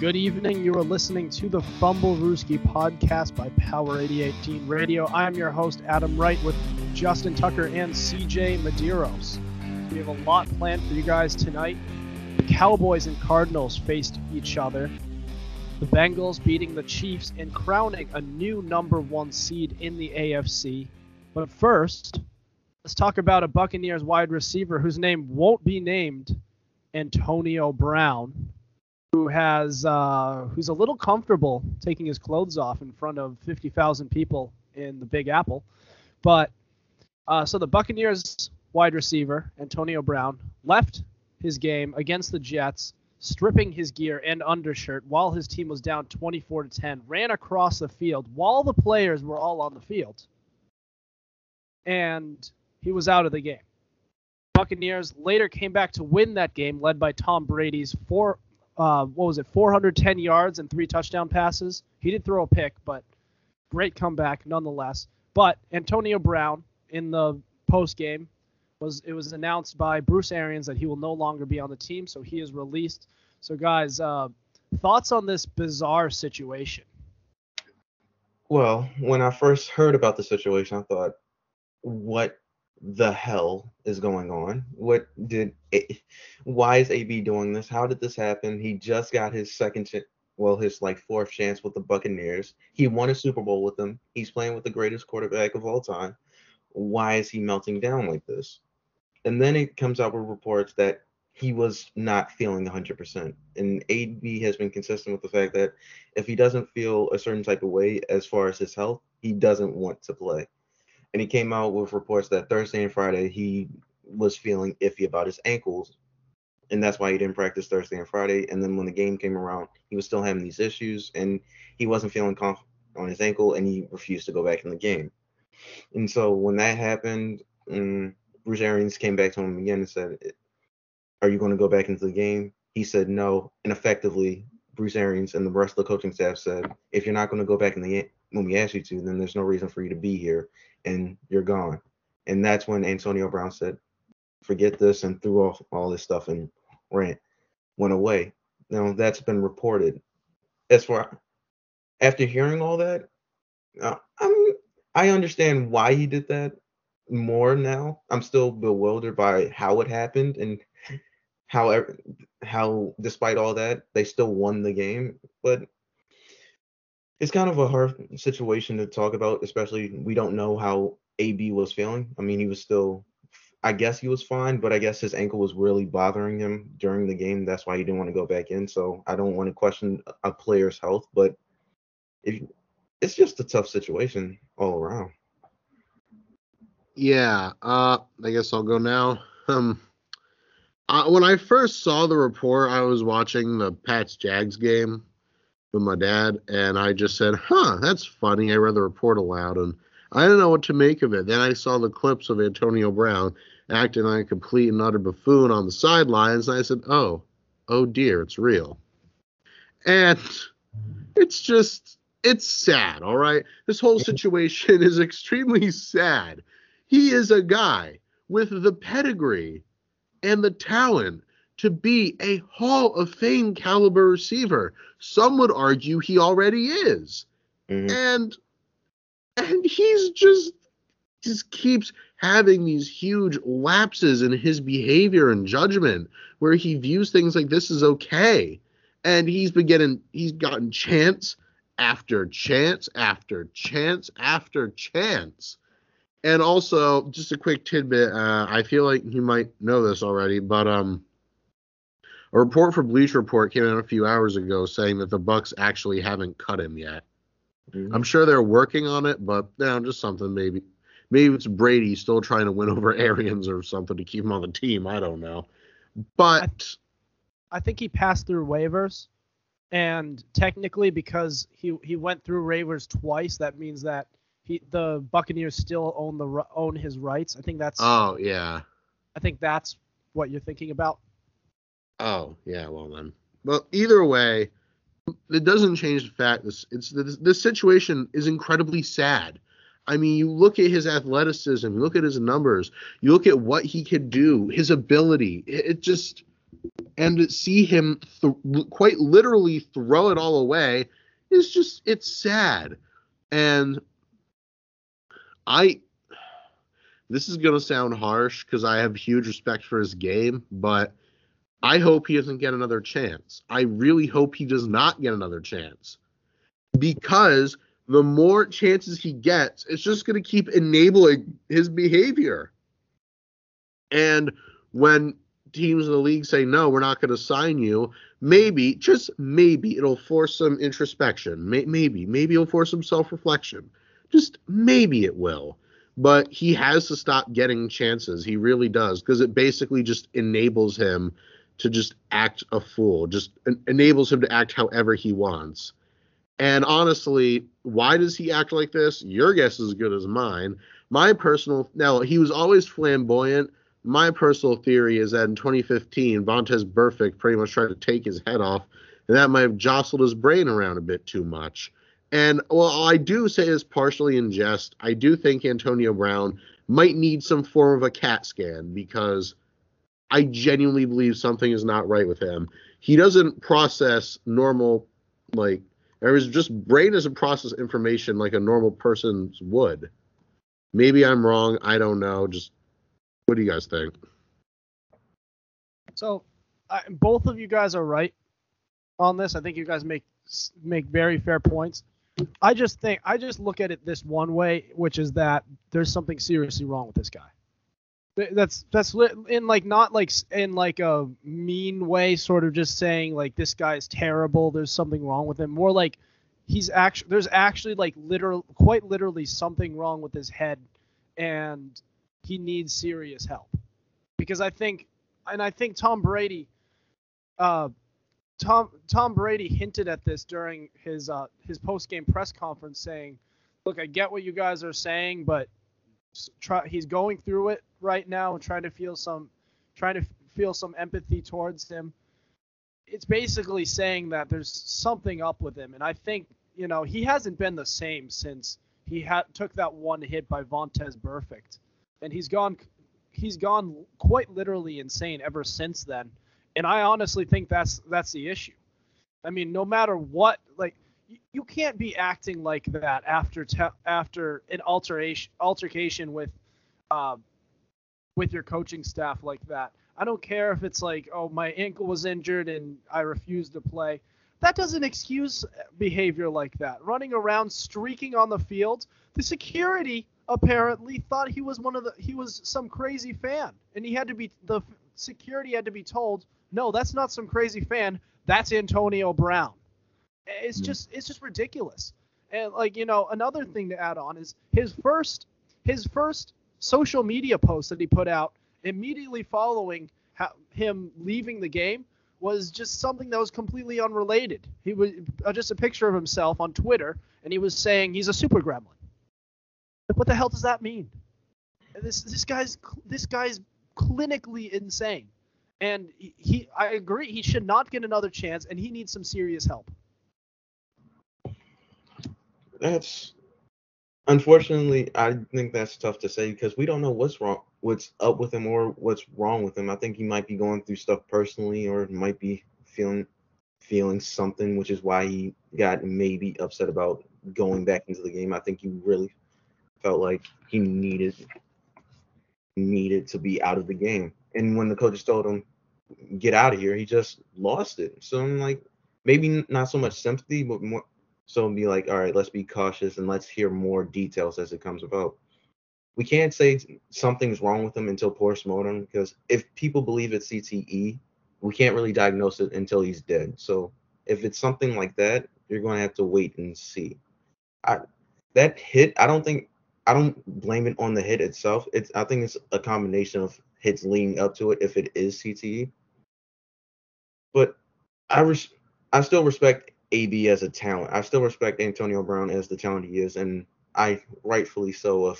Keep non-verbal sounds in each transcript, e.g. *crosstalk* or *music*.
Good evening. You are listening to the Fumblerooski podcast by Power 818 Radio. I'm your host, Adam Wright, with Justin Tucker and CJ Medeiros. We have a lot planned for you guys tonight. The Cowboys and Cardinals faced each other. The Bengals beating the Chiefs and crowning a new number one seed in the AFC. But first, let's talk about a Buccaneers wide receiver whose name won't be named Antonio Brown, who has uh, who's a little comfortable taking his clothes off in front of 50,000 people in the Big Apple. But uh, so the Buccaneers wide receiver Antonio Brown left his game against the Jets, stripping his gear and undershirt while his team was down 24 to 10. Ran across the field while the players were all on the field, and he was out of the game. Buccaneers later came back to win that game, led by Tom Brady's four, uh, what was it, 410 yards and three touchdown passes. He did throw a pick, but great comeback nonetheless. But Antonio Brown in the post game was it was announced by Bruce Arians that he will no longer be on the team, so he is released. So guys, uh, thoughts on this bizarre situation? Well, when I first heard about the situation, I thought, what the hell is going on? What did A- why is AB doing this? How did this happen? He just got his second ch- well, his like fourth chance with the Buccaneers. He won a Super Bowl with them. He's playing with the greatest quarterback of all time. Why is he melting down like this? And then it comes out with reports that he was not feeling 100%. And AB has been consistent with the fact that if he doesn't feel a certain type of way as far as his health, he doesn't want to play and he came out with reports that Thursday and Friday he was feeling iffy about his ankles, and that's why he didn't practice Thursday and Friday. And then when the game came around, he was still having these issues, and he wasn't feeling confident on his ankle, and he refused to go back in the game. And so when that happened, um, Bruce Arians came back to him again and said, "Are you going to go back into the game?" He said no, and effectively Bruce Arians and the rest of the coaching staff said, "If you're not going to go back in the game when we ask you to, then there's no reason for you to be here and you're gone. And that's when Antonio Brown said, forget this and threw off all this stuff and ran, went away. Now that's been reported. As far after hearing all that, uh, I'm I understand why he did that more now. I'm still bewildered by how it happened and how how despite all that they still won the game. But it's kind of a hard situation to talk about, especially we don't know how AB was feeling. I mean, he was still, I guess he was fine, but I guess his ankle was really bothering him during the game. That's why he didn't want to go back in. So I don't want to question a player's health, but if it's just a tough situation all around. Yeah, uh, I guess I'll go now. Um, uh, when I first saw the report, I was watching the Pats Jags game with my dad, and I just said, "Huh, that's funny." I read the report aloud, and I didn't know what to make of it. Then I saw the clips of Antonio Brown acting like a complete and utter buffoon on the sidelines, and I said, "Oh, oh dear, it's real." And it's just, it's sad. All right, this whole situation *laughs* is extremely sad. He is a guy with the pedigree and the talent to be a Hall of Fame caliber receiver. Some would argue he already is. Mm-hmm. And and he's just just keeps having these huge lapses in his behavior and judgment where he views things like this is okay. And he's been getting he's gotten chance after chance after chance after chance. And also, just a quick tidbit, uh, I feel like you might know this already, but um a report from Bleacher Report came out a few hours ago saying that the Bucs actually haven't cut him yet. Mm-hmm. I'm sure they're working on it, but you know, just something maybe. Maybe it's Brady still trying to win *laughs* over Arians or something to keep him on the team. I don't know. But I, th- I think he passed through waivers, and technically because he he went through waivers twice, that means that he the Buccaneers still own the own his rights. I think that's. Oh yeah. I think that's what you're thinking about. Oh yeah, well then. Well, either way, it doesn't change the fact this it's this, this situation is incredibly sad. I mean, you look at his athleticism, you look at his numbers, you look at what he could do, his ability. It, it just and to see him th- quite literally throw it all away is just it's sad. And I this is going to sound harsh cuz I have huge respect for his game, but I hope he doesn't get another chance. I really hope he does not get another chance. Because the more chances he gets, it's just going to keep enabling his behavior. And when teams in the league say, no, we're not going to sign you, maybe, just maybe, it'll force some introspection. Maybe, maybe it'll force some self reflection. Just maybe it will. But he has to stop getting chances. He really does, because it basically just enables him to just act a fool, just enables him to act however he wants. And honestly, why does he act like this? Your guess is as good as mine. My personal now he was always flamboyant. My personal theory is that in 2015, Vontaze Burfict pretty much tried to take his head off, and that might have jostled his brain around a bit too much. And well, I do say this partially in jest. I do think Antonio Brown might need some form of a CAT scan because I genuinely believe something is not right with him. He doesn't process normal like or his just brain doesn't process information like a normal person would. Maybe I'm wrong. I don't know. Just what do you guys think? So, I, both of you guys are right on this. I think you guys make make very fair points. I just think I just look at it this one way, which is that there's something seriously wrong with this guy. That's that's in like not like in like a mean way, sort of just saying like this guy's terrible. There's something wrong with him. More like he's actually there's actually like literal quite literally something wrong with his head, and he needs serious help. Because I think, and I think Tom Brady, uh, Tom Tom Brady hinted at this during his uh, his post game press conference, saying, "Look, I get what you guys are saying, but try, he's going through it right now and trying to feel some trying to feel some empathy towards him. It's basically saying that there's something up with him, and I think you know he hasn't been the same since he had took that one hit by Vontaze Burfict, and he's gone he's gone quite literally insane ever since then. And I honestly think that's that's the issue. I mean, no matter what, like you can't be acting like that after te- after an alteration altercation with uh, with your coaching staff like that. I don't care if it's like, oh, my ankle was injured and I refused to play. That doesn't excuse behavior like that. Running around streaking on the field, the security apparently thought he was one of the he was some crazy fan and he had to be the security had to be told, "No, that's not some crazy fan. That's Antonio Brown." It's just it's just ridiculous. And like you know, another thing to add on is his first his first social media post that he put out immediately following ha- him leaving the game was just something that was completely unrelated. He was uh, just a picture of himself on Twitter, and he was saying he's a super gremlin. Like, what the hell does that mean? This this guy's this guy's clinically insane, and he, he I agree he should not get another chance, and he needs some serious help that's unfortunately I think that's tough to say because we don't know what's wrong what's up with him or what's wrong with him. I think he might be going through stuff personally or might be feeling feeling something, which is why he got maybe upset about going back into the game. I think he really felt like he needed needed to be out of the game. And when the coaches told him get out of here, he just lost it. So I'm like maybe not so much sympathy, but more so be like, all right, let's be cautious and let's hear more details as it comes about. We can't say something's wrong with him until postmortem because if people believe it's CTE, we can't really diagnose it until he's dead. So if it's something like that, you're going to have to wait and see. I, that hit, I don't think, I don't blame it on the hit itself. It's, I think it's a combination of hits leading up to it if it is CTE. But I res- I still respect AB as a talent. I still respect Antonio Brown as the talent he is, and I rightfully so a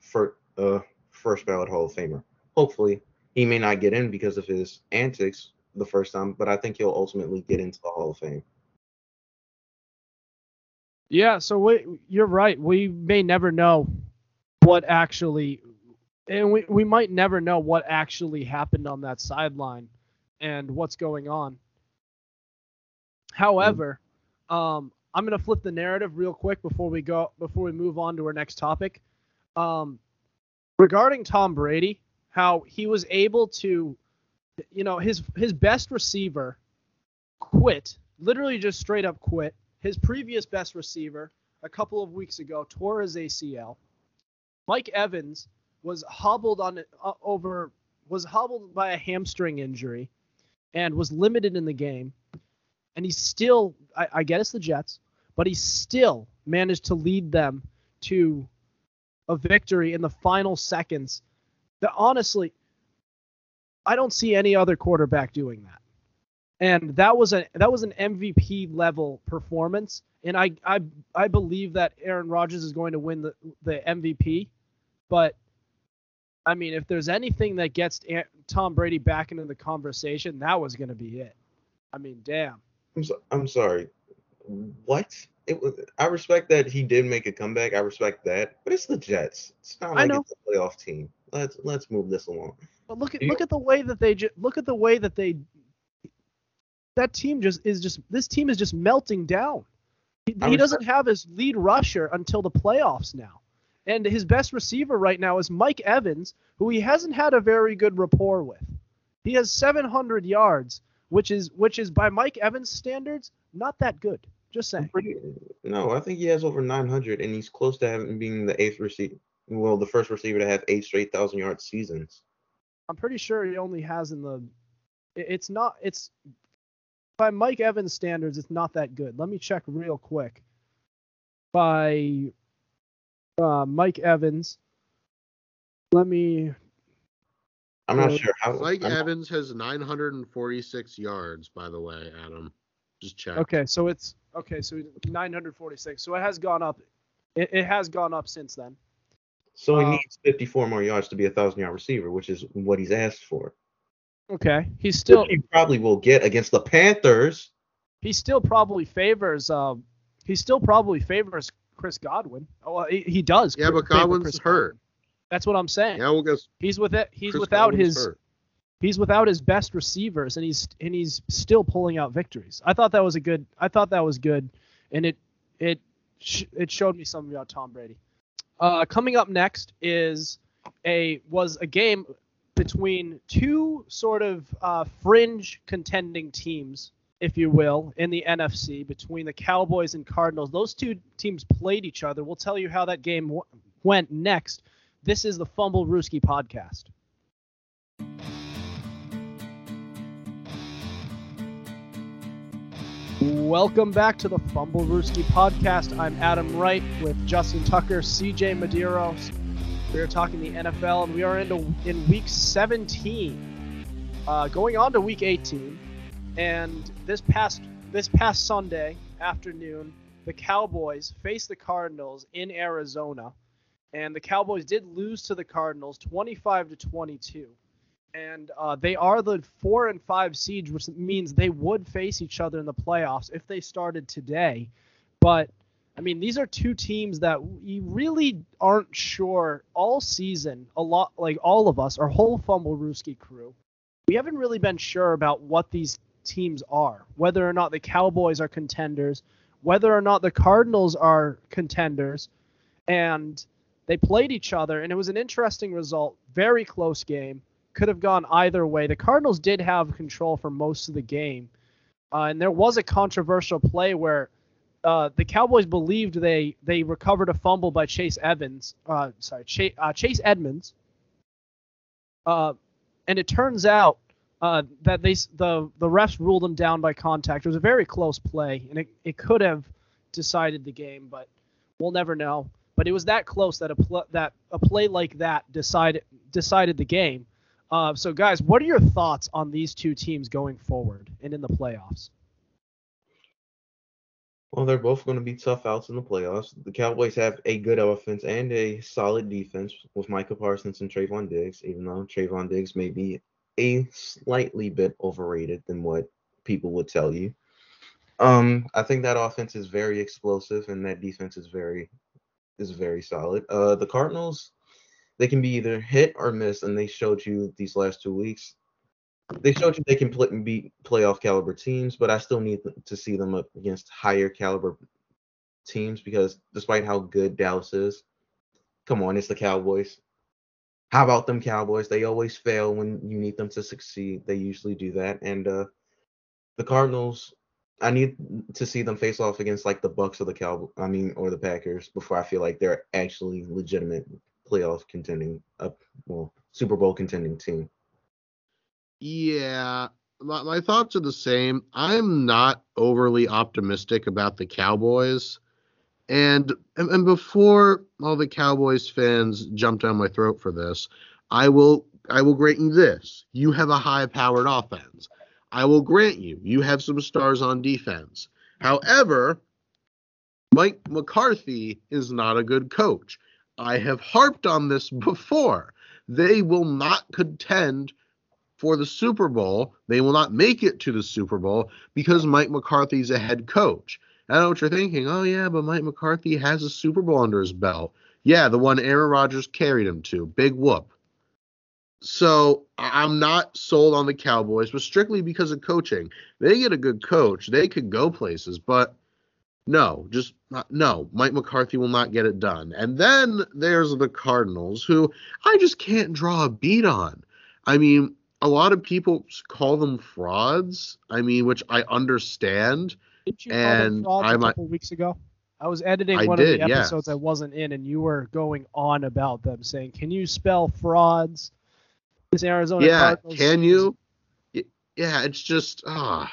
first, uh, first ballot Hall of Famer. Hopefully, he may not get in because of his antics the first time, but I think he'll ultimately get into the Hall of Fame. Yeah, so we, you're right. We may never know what actually, and we, we might never know what actually happened on that sideline and what's going on. However, um, I'm gonna flip the narrative real quick before we go before we move on to our next topic. Um, regarding Tom Brady, how he was able to, you know, his his best receiver quit, literally just straight up quit. His previous best receiver a couple of weeks ago tore his ACL. Mike Evans was hobbled on uh, over was hobbled by a hamstring injury and was limited in the game. And he still, I, I get it's the Jets, but he still managed to lead them to a victory in the final seconds. That honestly, I don't see any other quarterback doing that. And that was a that was an MVP level performance. And I I I believe that Aaron Rodgers is going to win the the MVP. But I mean, if there's anything that gets Tom Brady back into the conversation, that was going to be it. I mean, damn. I'm so, I'm sorry. What? It was. I respect that he did make a comeback. I respect that, but it's the Jets. It's not like it's a playoff team. Let's let's move this along. But look at look at the way that they ju- look at the way that they that team just is just this team is just melting down. He, he doesn't have his lead rusher until the playoffs now. And his best receiver right now is Mike Evans, who he hasn't had a very good rapport with. He has 700 yards, which is which is by Mike Evans standards not that good. Just saying. Pretty, no, I think he has over 900, and he's close to having being the eighth receiver. Well, the first receiver to have eight straight thousand yard seasons. I'm pretty sure he only has in the. It's not. It's by Mike Evans standards, it's not that good. Let me check real quick. By uh, Mike Evans. Let me. I'm not sure how. Mike I'm Evans not... has 946 yards, by the way, Adam. Just check. Okay, so it's okay. So 946. So it has gone up. It, it has gone up since then. So he uh, needs 54 more yards to be a thousand yard receiver, which is what he's asked for. Okay, he's still. Which he probably will get against the Panthers. He still probably favors. Um, he still probably favors Chris Godwin. Oh, he, he does. Yeah, but Godwin's hurt. Godwin. That's what I'm saying. Yeah, we'll. He's with it. He's Chris without his. Hurt. He's without his best receivers, and he's and he's still pulling out victories. I thought that was a good. I thought that was good, and it it sh- it showed me something about Tom Brady. Uh, coming up next is a was a game between two sort of uh, fringe contending teams if you will, in the NFC between the Cowboys and Cardinals. Those two teams played each other. We'll tell you how that game w- went next. This is the Fumblerooski podcast. Welcome back to the Fumblerooski podcast. I'm Adam Wright with Justin Tucker, CJ Medeiros. We are talking the NFL, and we are into in week 17, uh, going on to week 18. And this past this past Sunday afternoon, the Cowboys faced the Cardinals in Arizona, and the Cowboys did lose to the Cardinals 25 to 22. And uh, they are the four and five seeds, which means they would face each other in the playoffs if they started today. But I mean, these are two teams that we really aren't sure all season. A lot, like all of us, our whole Fumblerooski crew, we haven't really been sure about what these teams are, whether or not the Cowboys are contenders, whether or not the Cardinals are contenders, and they played each other, and it was an interesting result. Very close game. Could have gone either way. The Cardinals did have control for most of the game, uh, and there was a controversial play where uh, the Cowboys believed they they recovered a fumble by Chase Evans. Uh, sorry, Chase, uh, Chase Edmonds. Uh, and it turns out uh, that they the the refs ruled him down by contact. It was a very close play, and it, it could have decided the game, but we'll never know. But it was that close that a pl- that a play like that decided decided the game. Uh, so guys, what are your thoughts on these two teams going forward and in the playoffs? Well, they're both going to be tough outs in the playoffs. The Cowboys have a good offense and a solid defense with Micah Parsons and Trevon Diggs, even though Trevon Diggs may be a slightly bit overrated than what people would tell you. Um, I think that offense is very explosive and that defense is very is very solid. Uh, the Cardinals, they can be either hit or miss, and they showed you these last two weeks. they showed you they can play, beat playoff caliber teams, but I still need to see them up against higher caliber teams because despite how good Dallas is, come on, it's the Cowboys. How about them Cowboys? They always fail when you need them to succeed. They usually do that. And uh, the Cardinals, I need to see them face off against like the Bucs or the Cowboys. I mean, or the Packers before I feel like they're actually legitimate playoff contending, uh, well, Super Bowl contending team. Yeah, my, my thoughts are the same. I'm not overly optimistic about the Cowboys. And, and and before all the Cowboys fans jump down my throat for this, I will I will grant you this. You have a high powered offense. I will grant you you have some stars on defense. However, Mike McCarthy is not a good coach. I have harped on this before. They will not contend for the Super Bowl. They will not make it to the Super Bowl because Mike McCarthy's a head coach. I know what you're thinking. Oh yeah, but Mike McCarthy has a Super Bowl under his belt. Yeah, the one Aaron Rodgers carried him to. Big whoop. So I'm not sold on the Cowboys, but strictly because of coaching. They get a good coach, they could go places, but no, just not, no. Mike McCarthy will not get it done. And then there's the Cardinals, who I just can't draw a beat on. I mean, a lot of people call them frauds. I mean, which I understand. Did you and call them frauds a couple weeks ago? I was editing I one did, of the episodes I wasn't in, and you were going on about them, saying, "Can you spell frauds?" This Arizona. Yeah, Cardinals can you? Yeah, it's just ah.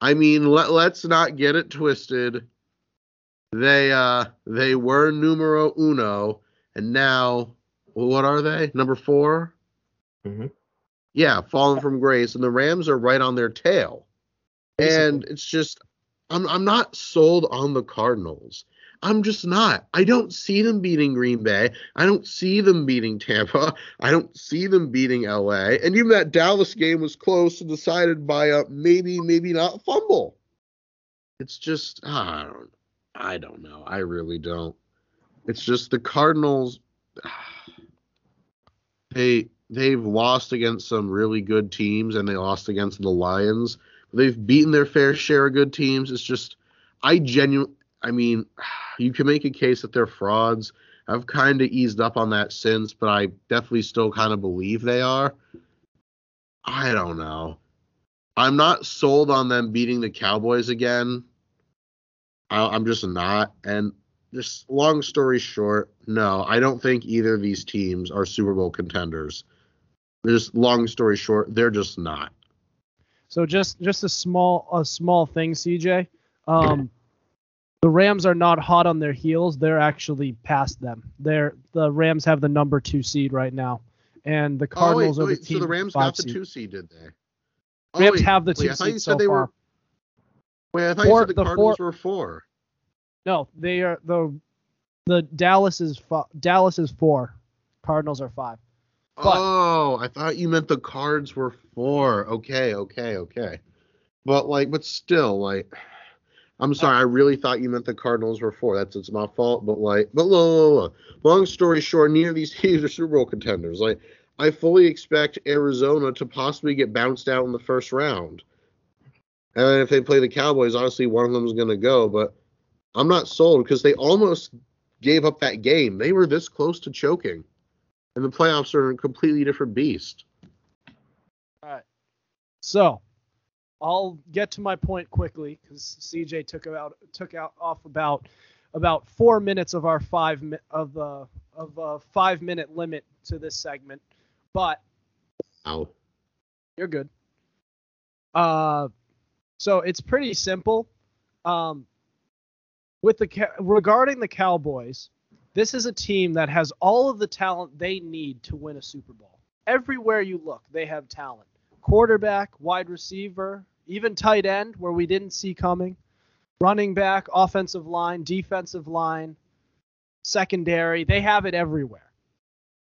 I mean, let, let's not get it twisted. They uh they were numero uno, and now what are they? Number 4 Mm-hmm. Yeah, fallen from grace, and the Rams are right on their tail. And it's just, I'm I'm not sold on the Cardinals. I'm just not. I don't see them beating Green Bay. I don't see them beating Tampa. *laughs* I don't see them beating LA. And even that Dallas game was close and decided by a maybe, maybe not fumble. It's just I don't I don't know. I really don't. It's just the Cardinals *sighs* they they've lost against some really good teams and they lost against the Lions. They've beaten their fair share of good teams. It's just I genuinely I mean, *sighs* you can make a case that they're frauds. I've kind of eased up on that since, but I definitely still kind of believe they are. I don't know. I'm not sold on them beating the Cowboys again. I, am just not. And just long story short, no, I don't think either of these teams are Super Bowl contenders. Just long story short, they're just not. So just just a small a small thing, CJ. Um, the Rams are not hot on their heels. They're actually past them. They're the Rams have the number two seed right now, and the Cardinals oh, wait, are wait, the team. So the Rams got the two seed, did they? Oh, Rams wait, have the two seed so they far. Were, wait, I thought four, you said the, the Cardinals four, were four. No, they are the the Dallas is f- Dallas is four. Cardinals are five. But, oh, I thought you meant the Cards were four. Okay, okay, okay. But like, but still, like. I'm sorry, I really thought you meant the Cardinals were four. That's it's my fault, but like, but look, long story short, neither of these *laughs* teams are Super Bowl contenders. Like, I fully expect Arizona to possibly get bounced out in the first round. And if they play the Cowboys, honestly, one of them is going to go. But I'm not sold because they almost gave up that game. They were this close to choking, and the playoffs are a completely different beast. All right. So I'll get to my point quickly because CJ took out took out off about about four minutes of our five of the of a five minute limit to this segment, but Ow. you're good. Uh, so it's pretty simple. Um, with the regarding the Cowboys, this is a team that has all of the talent they need to win a Super Bowl. Everywhere you look, they have talent quarterback, wide receiver, even tight end, where we didn't see coming, running back, offensive line, defensive line, secondary. They have it everywhere.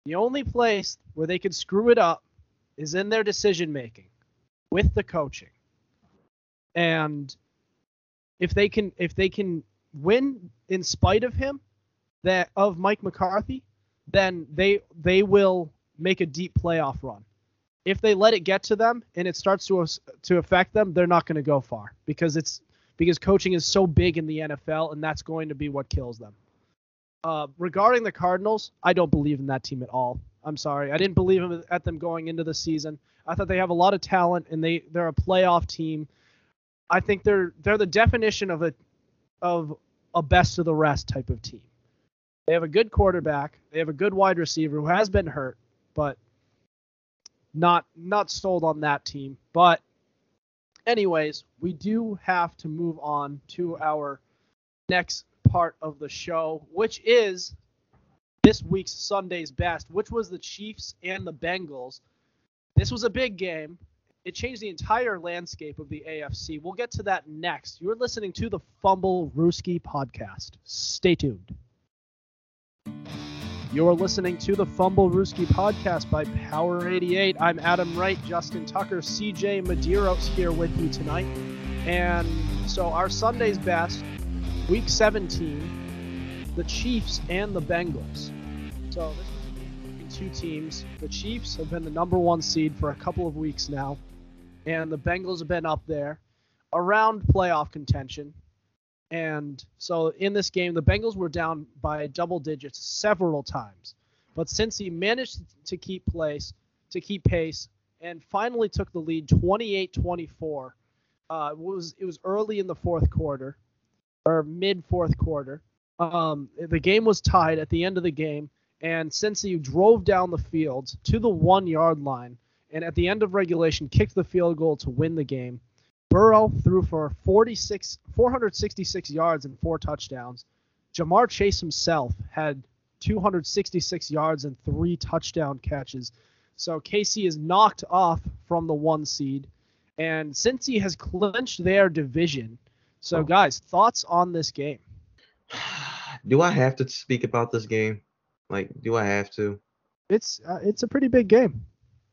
The only place where they could screw it up is in their decision making with the coaching. And if they can if they can win in spite of him, that of Mike McCarthy, then they they will make a deep playoff run if they let it get to them and it starts to to affect them, they're not going to go far because it's because coaching is so big in the NFL and that's going to be what kills them. Uh, regarding the Cardinals, I don't believe in that team at all. I'm sorry, I didn't believe at them going into the season. I thought they have a lot of talent and they they're a playoff team. I think they're they're the definition of a of a best of the rest type of team. They have a good quarterback. They have a good wide receiver who has been hurt, but not not sold on that team. But anyways, we do have to move on to our next part of the show, which is this week's Sunday's best, which was the Chiefs and the Bengals. This was a big game. It changed the entire landscape of the AFC. We'll get to that next. You're listening to the Fumblerooski podcast. Stay tuned. You're listening to the Fumblerooski podcast by Power 88. I'm Adam Wright, Justin Tucker, CJ Medeiros here with you tonight. And so our Sunday's best, week 17, the Chiefs and the Bengals. So this was two teams. The Chiefs have been the number one seed for a couple of weeks now, and the Bengals have been up there around playoff contention. And so in this game, the Bengals were down by double digits several times. But Cincy managed to keep place, to keep pace, and finally took the lead 28-24. Uh, it was it was early in the fourth quarter, or mid fourth quarter. Um, the game was tied at the end of the game, and Cincy drove down the field to the one yard line, and at the end of regulation kicked the field goal to win the game. Burrow threw for 46, 466 yards and four touchdowns. Ja'Marr Chase himself had 266 yards and three touchdown catches. So KC is knocked off from the one seed, and Cincy has clinched their division. So, guys, thoughts on this game? *sighs* Do I have to speak about this game? Like, do I have to? It's uh, it's a pretty big game.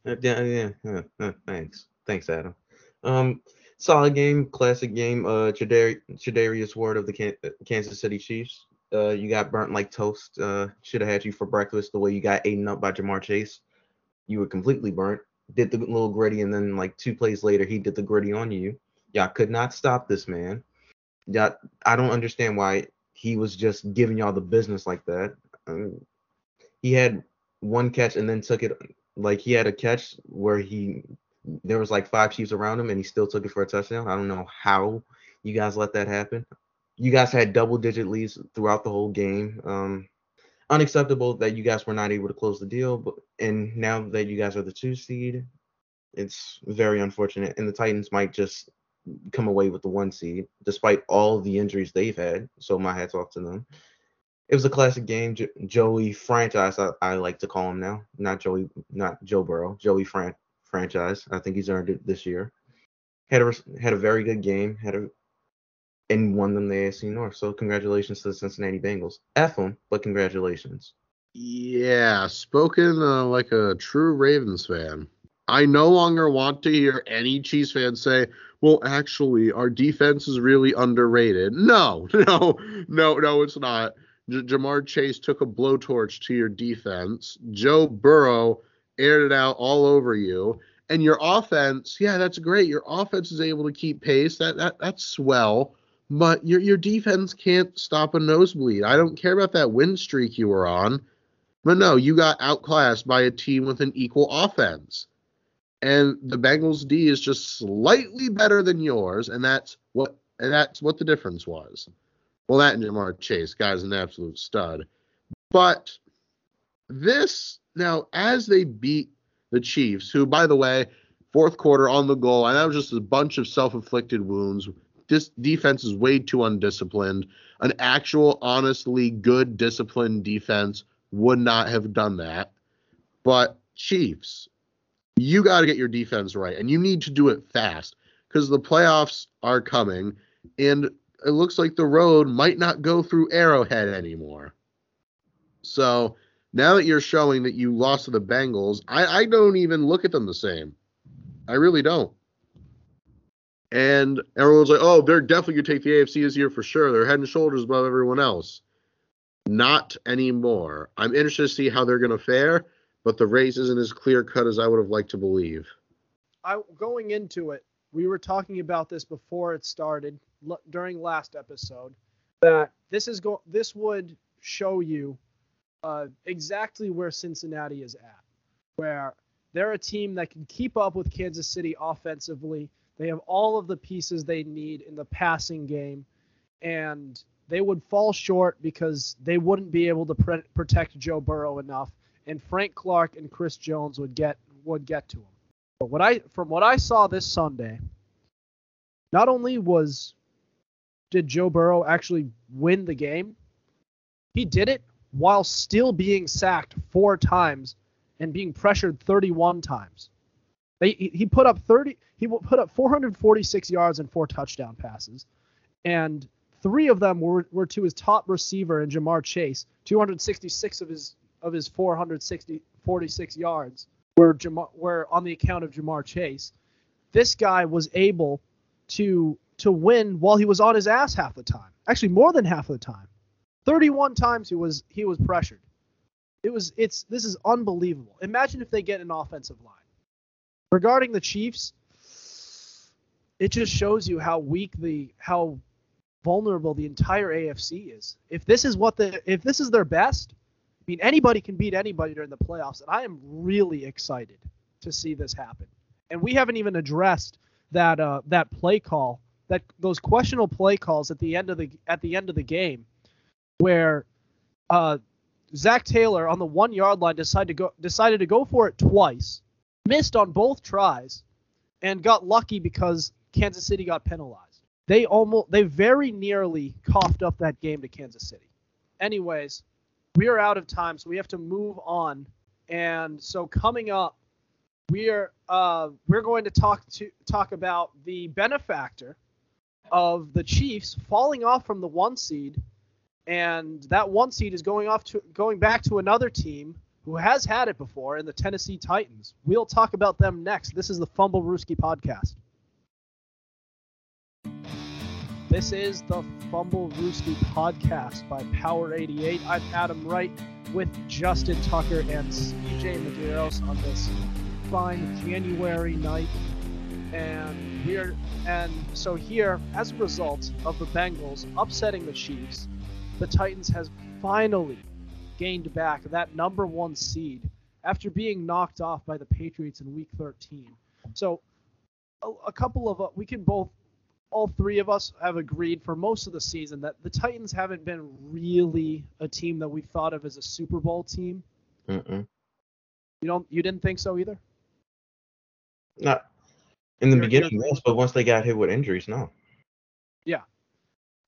Uh, yeah, yeah, yeah, yeah. Thanks, thanks, Adam. Um, solid game, classic game. Uh, Charvarius Ward of the Kansas City Chiefs. Uh, you got burnt like toast. Uh, should have had you for breakfast. The way you got eaten up by Ja'Marr Chase, you were completely burnt. Did the little gritty, and then like two plays later, he did the gritty on you. Y'all could not stop this man. Yeah, I don't understand why he was just giving y'all the business like that. Um, he had one catch and then took it like he had a catch where he there was like five Chiefs around him and he still took it for a touchdown. I don't know how you guys let that happen. You guys had double digit leads throughout the whole game. Um, unacceptable that you guys were not able to close the deal, but and now that you guys are the two seed, it's very unfortunate. And the Titans might just come away with the one seed, despite all the injuries they've had. So my hats off to them. It was a classic game. Jo- Joey franchise, I, I, like to call him now, not Joey, not Joe Burrow. Joey Fran- franchise. I think he's earned it this year. Had a had a very good game. Had a and won them the AFC North. So congratulations to the Cincinnati Bengals. F them, but congratulations. Yeah, spoken uh, like a true Ravens fan. I no longer want to hear any Chiefs fans say, "Well, actually, our defense is really underrated." No, *laughs* no, no, no, it's not. J- Ja'Marr Chase took a blowtorch to your defense. Joe Burrow aired it out all over you. And your offense, yeah, that's great. Your offense is able to keep pace. That that that's swell. But your your defense can't stop a nosebleed. I don't care about that win streak you were on. But no, you got outclassed by a team with an equal offense. And the Bengals D is just slightly better than yours, and that's what and that's what the difference was. Well, that and Ja'Marr Chase, guy's an absolute stud. But this now, as they beat the Chiefs, who, by the way, fourth quarter on the goal, and that was just a bunch of self-inflicted wounds. This defense is way too undisciplined. An actual, honestly good, disciplined defense would not have done that. But Chiefs, you got to get your defense right, and you need to do it fast because the playoffs are coming, and it looks like the road might not go through Arrowhead anymore. So now that you're showing that you lost to the Bengals, I, I don't even look at them the same. I really don't. And everyone's like, oh, they're definitely going to take the AFC this year for sure. They're head and shoulders above everyone else. Not anymore. I'm interested to see how they're going to fare, but the race isn't as clear cut as I would have liked to believe. I going into it, we were talking about this before it started l- during last episode that this is go this would show you uh, exactly where Cincinnati is at, where they're a team that can keep up with Kansas City offensively. They have all of the pieces they need in the passing game, and they would fall short because they wouldn't be able to pre- protect Joe Burrow enough, and Frank Clark and Chris Jones would get would get to him. But what I from what I saw this Sunday, not only was did Joe Burrow actually win the game, he did it while still being sacked four times and being pressured 31 times. They, he put up 30 he put up 446 yards and four touchdown passes. And three of them were, were to his top receiver in Ja'Marr Chase. 266 of his of his 460 46 yards were Ja'Marr, were on the account of Ja'Marr Chase. This guy was able to to win while he was on his ass half the time actually more than half of the time 31 times he was he was pressured it was it's this is unbelievable. Imagine if they get an offensive line. Regarding the Chiefs, it just shows you how weak the how vulnerable the entire AFC is. If this is what the if this is their best, I mean anybody can beat anybody during the playoffs, and I am really excited to see this happen. And we haven't even addressed that uh, that play call, that those questionable play calls at the end of the at the end of the game, where uh, Zac Taylor on the one yard line decided to go decided to go for it twice, missed on both tries, and got lucky because Kansas City got penalized. They almost they very nearly coughed up that game to Kansas City. Anyways, we are out of time, so we have to move on. And so coming up, we are uh, we're going to talk to talk about the benefactor of the Chiefs falling off from the one seed and that one seed is going off to going back to another team who has had it before in the Tennessee Titans. We'll talk about them next. This is the Fumblerooski podcast. This is the Fumblerooski podcast by Power 88. I'm Adam Wright with Justin Tucker and CJ Medeiros on this fine January night. And we're and so here, as a result of the Bengals upsetting the Chiefs, the Titans has finally gained back that number one seed after being knocked off by the Patriots in Week 13. So a, a couple of uh, we can both all three of us have agreed for most of the season that the Titans haven't been really a team that we thought of as a Super Bowl team. Mm-mm. You don't you didn't think so either? Not in the You're- beginning, yes, but once they got hit with injuries, no. Yeah,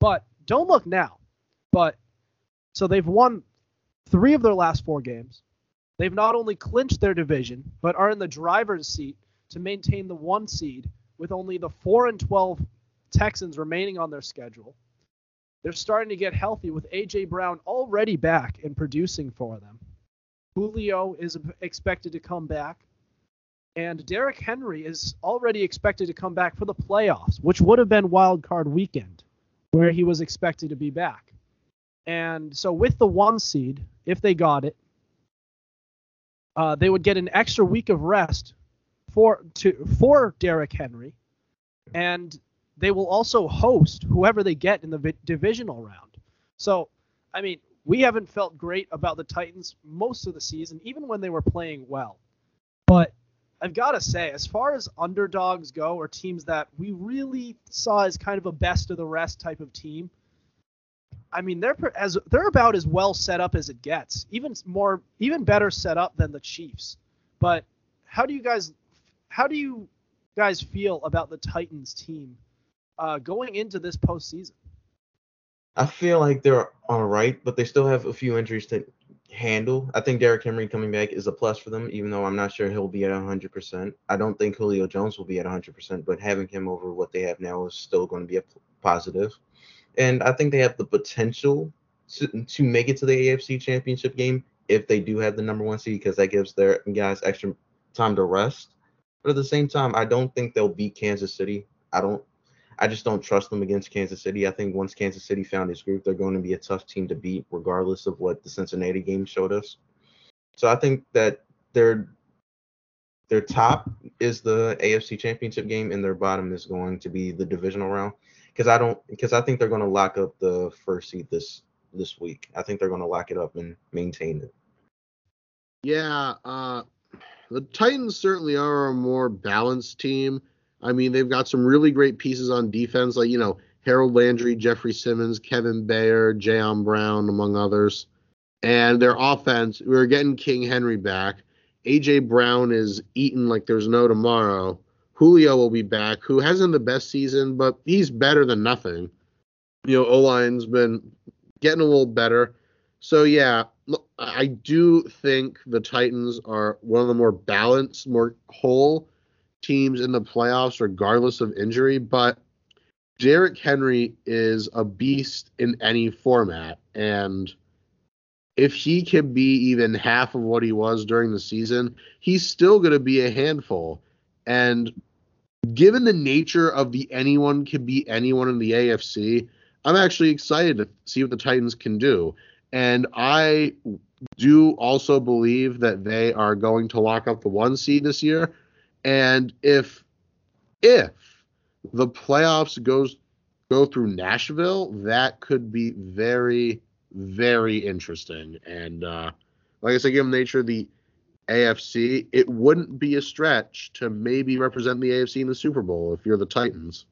but don't look now. But so they've won three of their last four games. They've not only clinched their division, but are in the driver's seat to maintain the one seed with only the four and twelve Texans remaining on their schedule. They're starting to get healthy with AJ Brown already back and producing for them. Julio is expected to come back. And Derrick Henry is already expected to come back for the playoffs, which would have been wild card weekend, where he was expected to be back. And so with the one seed, if they got it, uh, they would get an extra week of rest for to for Derrick Henry, and they will also host whoever they get in the vi- divisional round. So, I mean, we haven't felt great about the Titans most of the season, even when they were playing well. But I've got to say, as far as underdogs go, or teams that we really saw as kind of a best of the rest type of team, I mean, they're as they're about as well set up as it gets, even more, even better set up than the Chiefs. But how do you guys, how do you guys feel about the Titans team uh, going into this postseason? I feel like they're all right, but they still have a few injuries to handle. I think Derrick Henry coming back is a plus for them, even though I'm not sure he'll be at 100%. I don't think Julio Jones will be at 100%, but having him over what they have now is still going to be a positive. And I think they have the potential to, to make it to the AFC Championship game if they do have the number one seed, because that gives their guys extra time to rest. But at the same time, I don't think they'll beat Kansas City. I don't. I just don't trust them against Kansas City. I think once Kansas City found his group, they're going to be a tough team to beat, regardless of what the Cincinnati game showed us. So I think that their their top is the AFC Championship game, and their bottom is going to be the divisional round. Because I don't, because I think they're going to lock up the first seed this this week. I think they're going to lock it up and maintain it. Yeah, uh, the Titans certainly are a more balanced team. I mean, they've got some really great pieces on defense, like you know Harold Landry, Jeffrey Simmons, Kevin Byard, Jayon Brown, among others. And their offense, we are getting King Henry back. AJ Brown is eating like there's no tomorrow. Julio will be back, who hasn't the best season, but he's better than nothing. You know, O line's been getting a little better. So yeah, I do think the Titans are one of the more balanced, more whole teams in the playoffs, regardless of injury. But Derrick Henry is a beast in any format, and if he can be even half of what he was during the season, he's still going to be a handful. And given the nature of the anyone can be anyone in the AFC, I'm actually excited to see what the Titans can do. And I do also believe that they are going to lock up the one seed this year. And if if the playoffs goes go through Nashville, that could be very very interesting. And uh, like I said, given the nature of the AFC, it wouldn't be a stretch to maybe represent the AFC in the Super Bowl if you're the Titans.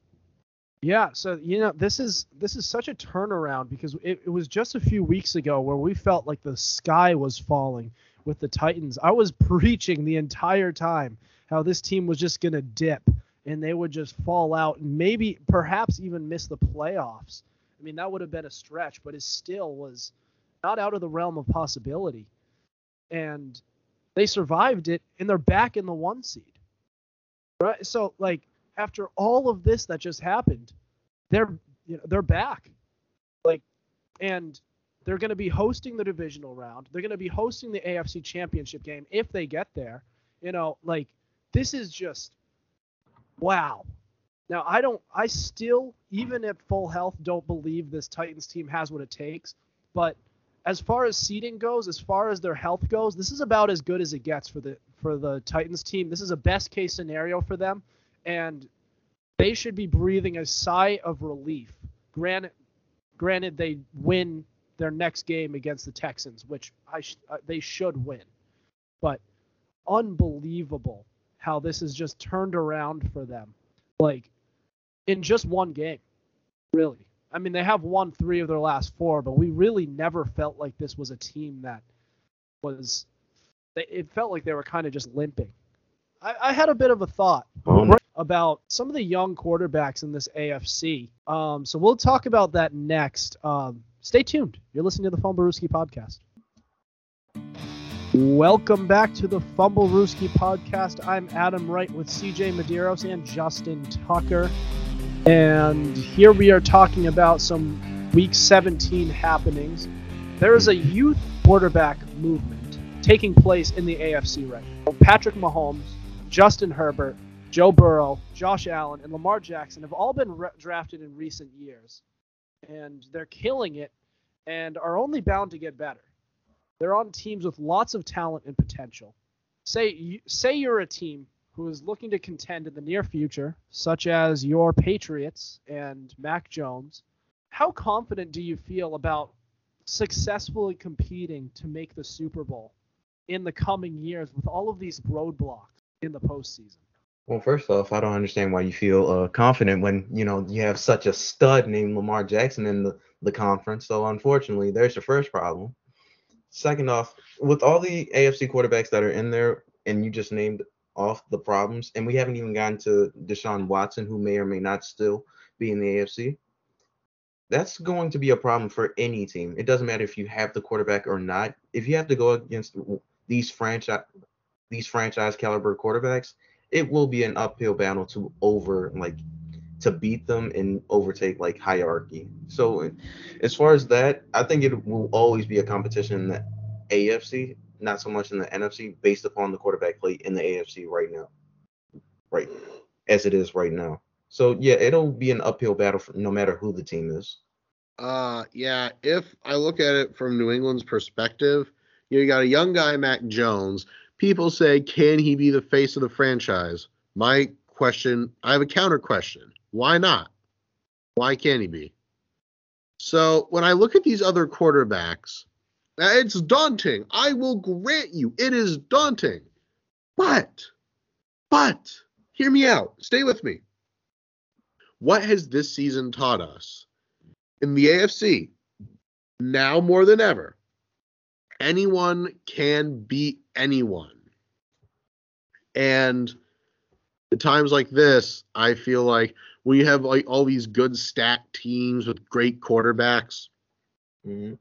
Yeah, so you know this is this is such a turnaround because it, it was just a few weeks ago where we felt like the sky was falling with the Titans. I was *laughs* preaching the entire time how this team was just gonna dip and they would just fall out and maybe perhaps even miss the playoffs. I mean, that would have been a stretch, but it still was not out of the realm of possibility. And they survived it, and they're back in the one seed. Right? So, like, after all of this that just happened, they're you know they're back. Like, and they're going to be hosting the divisional round. They're going to be hosting the AFC Championship game if they get there. You know, like this is just wow. Now, I don't, I still, even at full health, don't believe this Titans team has what it takes. But as far as seeding goes, as far as their health goes, this is about as good as it gets for the for the Titans team. This is a best case scenario for them, and they should be breathing a sigh of relief. Granted, granted they win their next game against the Texans, which sh- uh, they should win, but unbelievable how this has just turned around for them. Like in just one game, really. I mean, they have won three of their last four, but we really never felt like this was a team that was. It felt like they were kind of just limping. I, I had a bit of a thought about some of the young quarterbacks in this AFC. Um, so we'll talk about that next. Um, stay tuned. You're listening to the Fumblerooski podcast. Welcome back to the Fumblerooski podcast. I'm Adam Wright with CJ Medeiros and Justin Tucker. And here we are talking about some week 17 happenings. There is a youth quarterback movement taking place in the AFC right now. Patrick Mahomes, Justin Herbert, Joe Burrow, Josh Allen, and Lamar Jackson have all been re- drafted in recent years. And they're killing it and are only bound to get better. They're on teams with lots of talent and potential. Say say you're a team who is looking to contend in the near future, such as your Patriots and Mac Jones. How confident do you feel about successfully competing to make the Super Bowl in the coming years with all of these roadblocks in the postseason? Well, first off, I don't understand why you feel uh, confident when you know you have such a stud named Lamar Jackson in the, the conference. So unfortunately, there's your first problem. Second off, with all the AFC quarterbacks that are in there, and you just named off the problems, and we haven't even gotten to Deshaun Watson, who may or may not still be in the AFC. That's going to be a problem for any team. It doesn't matter if you have the quarterback or not. If you have to go against these franchise these franchise caliber quarterbacks, it will be an uphill battle to over like to beat them and overtake like hierarchy. So as far as that, I think it will always be a competition in the AFC, not so much in the NFC, based upon the quarterback play in the AFC right now, right as it is right now. So yeah, it'll be an uphill battle for, no matter who the team is. Uh, yeah. If I look at it from New England's perspective, you, know, you got a young guy, Mac Jones, people say, can he be the face of the franchise? My question, I have a counter question. Why not? Why can't he be? So when I look at these other quarterbacks, it's daunting. I will grant you, it is daunting. But, but, hear me out. Stay with me. What has this season taught us? In the AFC, now more than ever, anyone can beat anyone. And at times like this, I feel like when you have like all these good stacked teams with great quarterbacks, hmm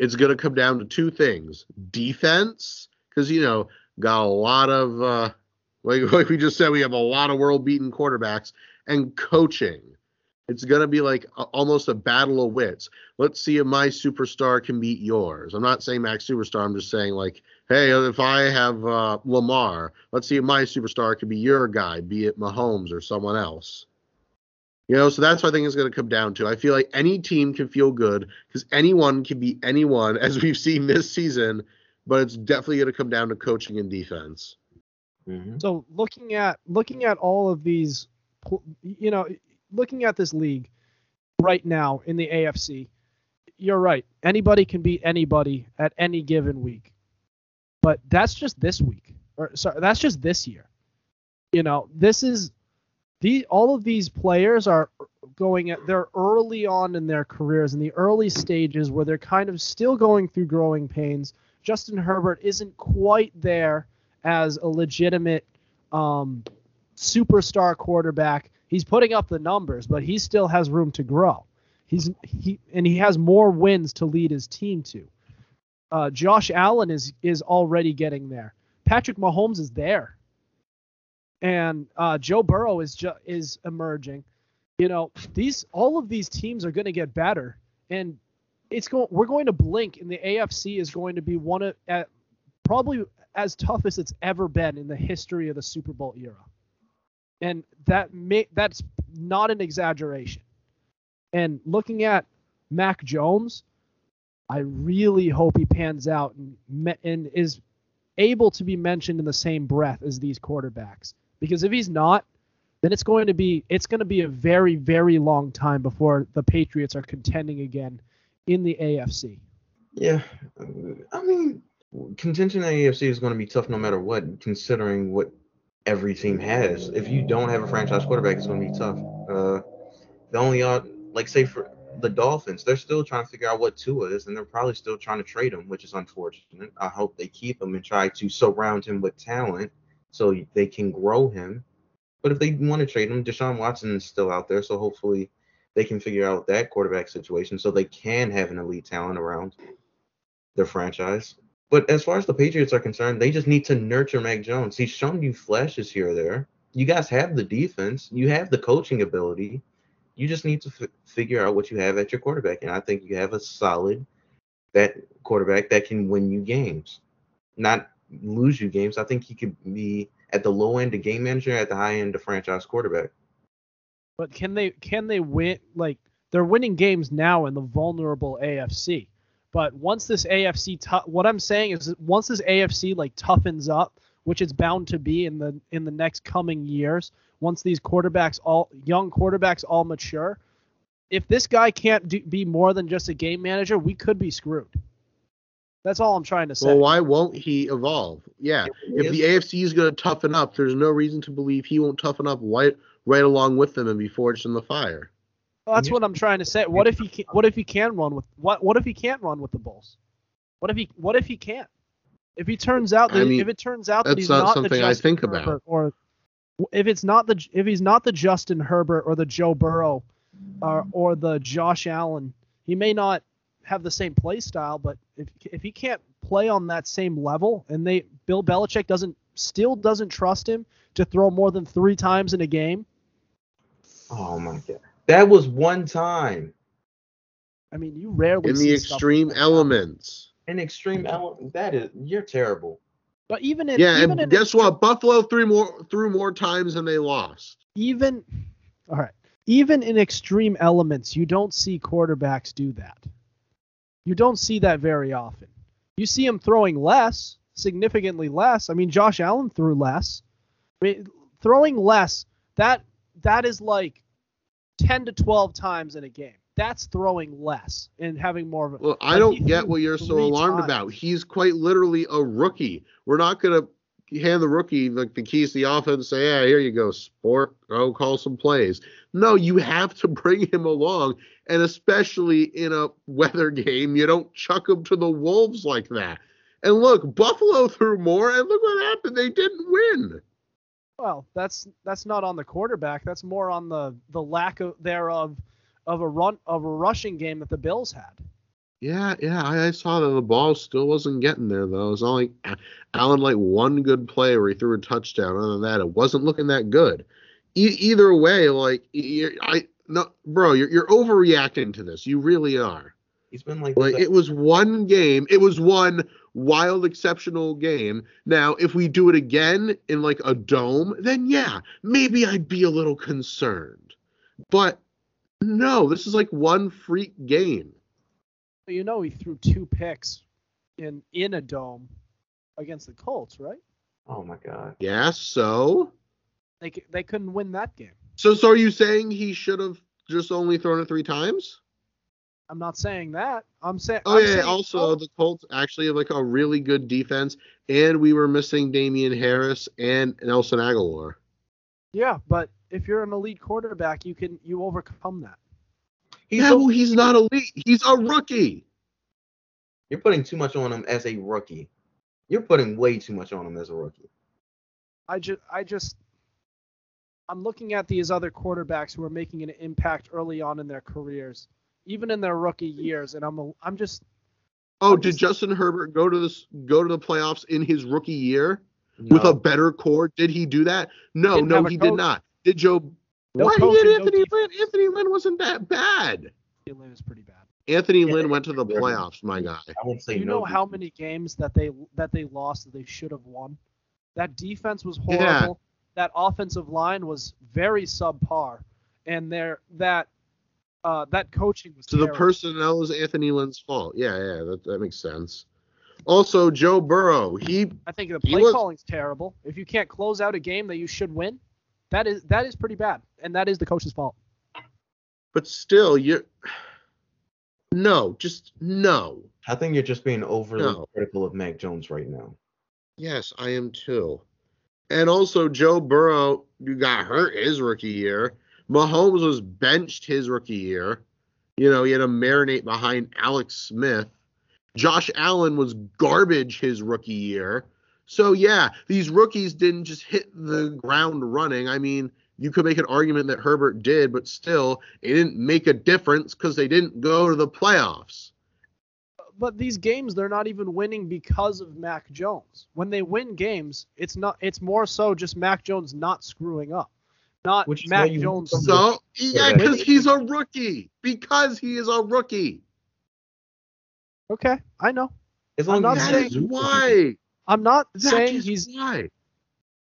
it's going to come down to two things: defense, because you know got a lot of uh, like *laughs* like we just said, we have a lot of world-beaten quarterbacks, and coaching. It's going to be like a, almost a battle of wits. Let's see if my superstar can beat yours. I'm not saying Max Superstar. I'm just saying like, hey, if I have uh, Lamar, let's see if my superstar can be your guy, be it Mahomes or someone else. You know, so that's what I think it's going to come down to. I feel like any team can feel good because anyone can be anyone, *laughs* as we've seen this season. But it's definitely going to come down to coaching and defense. hmm So looking at looking at all of these, you know, looking at this league right now in the AFC, you're right. Anybody can beat anybody at any given week, but that's just this week, or sorry, that's just this year. You know, this is all of these players are going at they're early on in their careers in the early stages where they're kind of still going through growing pains. Justin Herbert isn't quite there as a legitimate um, superstar quarterback. He's putting up the numbers, but he still has room to grow. He's he and he has more wins to lead his team to. Uh, Josh Allen is is already getting there. Patrick Mahomes is there, and uh, Joe Burrow is ju- is emerging. You know, these all of these teams are going to get better, and it's going. We're going to blink, and the AFC is going to be one of probably as tough as it's ever been in the history of the Super Bowl era. And that may that's not an exaggeration. And looking at Mac Jones, I really hope he pans out and and is able to be mentioned in the same breath as these quarterbacks. Because if he's not, then it's going to be it's going to be a very very long time before the Patriots are contending again in the AFC. Yeah, I mean, contention in the AFC is going to be tough no matter what, considering what every team has. If you don't have a franchise quarterback, it's going to be tough. Uh, the only odd, like say for the Dolphins, they're still trying to figure out what Tua is, and they're probably still trying to trade him, which is unfortunate. I hope they keep him and try to surround him with talent so they can grow him. But if they want to trade him, Deshaun Watson is still out there, so hopefully they can figure out that quarterback situation so they can have an elite talent around their franchise. But as far as the Patriots are concerned, they just need to nurture Mac Jones. He's shown you flashes here or there. You guys have the defense, you have the coaching ability. You just need to f- figure out what you have at your quarterback, and I think you have a solid that quarterback that can win you games, not lose you games. I think he could be at the low end a game manager, at the high end a franchise quarterback. But can they can they win like they're winning games now in the vulnerable AFC. But once this AFC tou- what I'm saying is once this AFC like toughens up, which it's bound to be in the in the next coming years, once these quarterbacks all young quarterbacks all mature, if this guy can't do, be more than just a game manager, we could be screwed. That's all I'm trying to say. Well, why won't he evolve? Yeah, if the AFC is going to toughen up, there's no reason to believe he won't toughen up right right along with them and be forged in the fire. Well, that's what I'm trying to say. What if he can, what if he can run with what what if he can't run with the Bulls? What if he what if he can't? If he turns out that I mean, if it turns out that he's not not, the something I Justin think about. Herbert or if it's not the if he's not the Justin Herbert or the Joe Burrow or or the Josh Allen, he may not have the same play style, but if if he can't play on that same level and they Bill Belichick doesn't still doesn't trust him to throw more than 3 times in a game, Oh my god, that was one time. I mean, you rarely In see the stuff like extreme that. elements. In extreme element. That is, you're terrible. But even in Yeah, even and in guess what? Buffalo three more threw more times than they lost. even all right even in extreme elements you don't see quarterbacks do that you don't see that very often you see him throwing less significantly less. I mean, Josh Allen threw less. I mean, throwing less that that is like 10 to 12 times in a game. That's throwing less and having more of a. Well, I don't get what you're so alarmed times. about. He's quite literally a rookie. We're not gonna hand the rookie like the keys to the offense say, "Yeah, here you go, sport. Go call some plays." No, you have to bring him along, and especially in a weather game, you don't chuck him to the wolves like that. And look, Buffalo threw more, and look what happened. They didn't win. Well, that's that's not on the quarterback. That's more on the the lack of thereof of a run of a rushing game that the Bills had. Yeah, yeah, I, I saw that the ball still wasn't getting there though. It's not like Allen like one good play where he threw a touchdown. Other than that, it wasn't looking that good. E- either way, like I no, bro, you're you're overreacting to this. You really are. He's been like, Like it was one game. It was one wild, exceptional game. Now, if we do it again in like a dome, then yeah, maybe I'd be a little concerned. But no, this is like one freak game. You know, he threw two picks in in a dome against the Colts, right? oh my god. Yeah, so They they couldn't win that game. so so are you saying he should have just only thrown it three times? I'm not saying that. I'm saying. Oh I'm yeah. saying- also, oh, the Colts actually have like a really good defense, and we were missing Damien Harris and Nelson Agholor. yeah, but if you're an elite quarterback, you can you overcome that. He's yeah, so- well, he's not elite. He's a rookie. you're putting too much on him as a rookie. You're putting way too much on him as a rookie. I just I just I'm looking at these other quarterbacks who are making an impact early on in their careers, even in their rookie years, and I'm a, I'm just Oh, I'm did just- Justin Herbert go to this go to the playoffs in his rookie year with a better core? Did he do that? No, no, he coach. did not. Did Joe? No what? coaching, no did Anthony defense. Lynn. Anthony Lynn wasn't that bad. Anthony Lynn is pretty bad. Anthony Yeah, Lynn went to the yeah. playoffs, my guy. I won't say Do you no know how many games that they that they lost that they should have won? That defense was Yeah. horrible. That offensive line was very subpar, and their that uh, that coaching was So the terrible. personnel is Anthony Lynn's fault. Yeah, yeah, that, that makes sense. Also, Joe Burrow, he I think the play was- calling's terrible. If you can't close out a game that you should win, that is that is pretty bad, and that is the coach's fault. but still you're no, just no. I think you're just being overly No. critical of Mac Jones right now. Yes, I am too. And also, Joe Burrow you got hurt his rookie year. Mahomes was benched his rookie year. You know, he had to marinate behind Alex Smith. Josh Allen was garbage his rookie year. So, yeah, these rookies didn't just hit the ground running. I mean, you could make an argument that Herbert did, but still, it didn't make a difference because they didn't go to the playoffs. But these games they're not even winning because of Mac Jones. When they win games, it's not it's more so just Mac Jones not screwing up. Not Which Mac you- Jones. So, yeah, Yeah. because he's a rookie. Because he is a rookie. Okay, I know. As I'm not as That saying- is why. I'm not That saying he's why.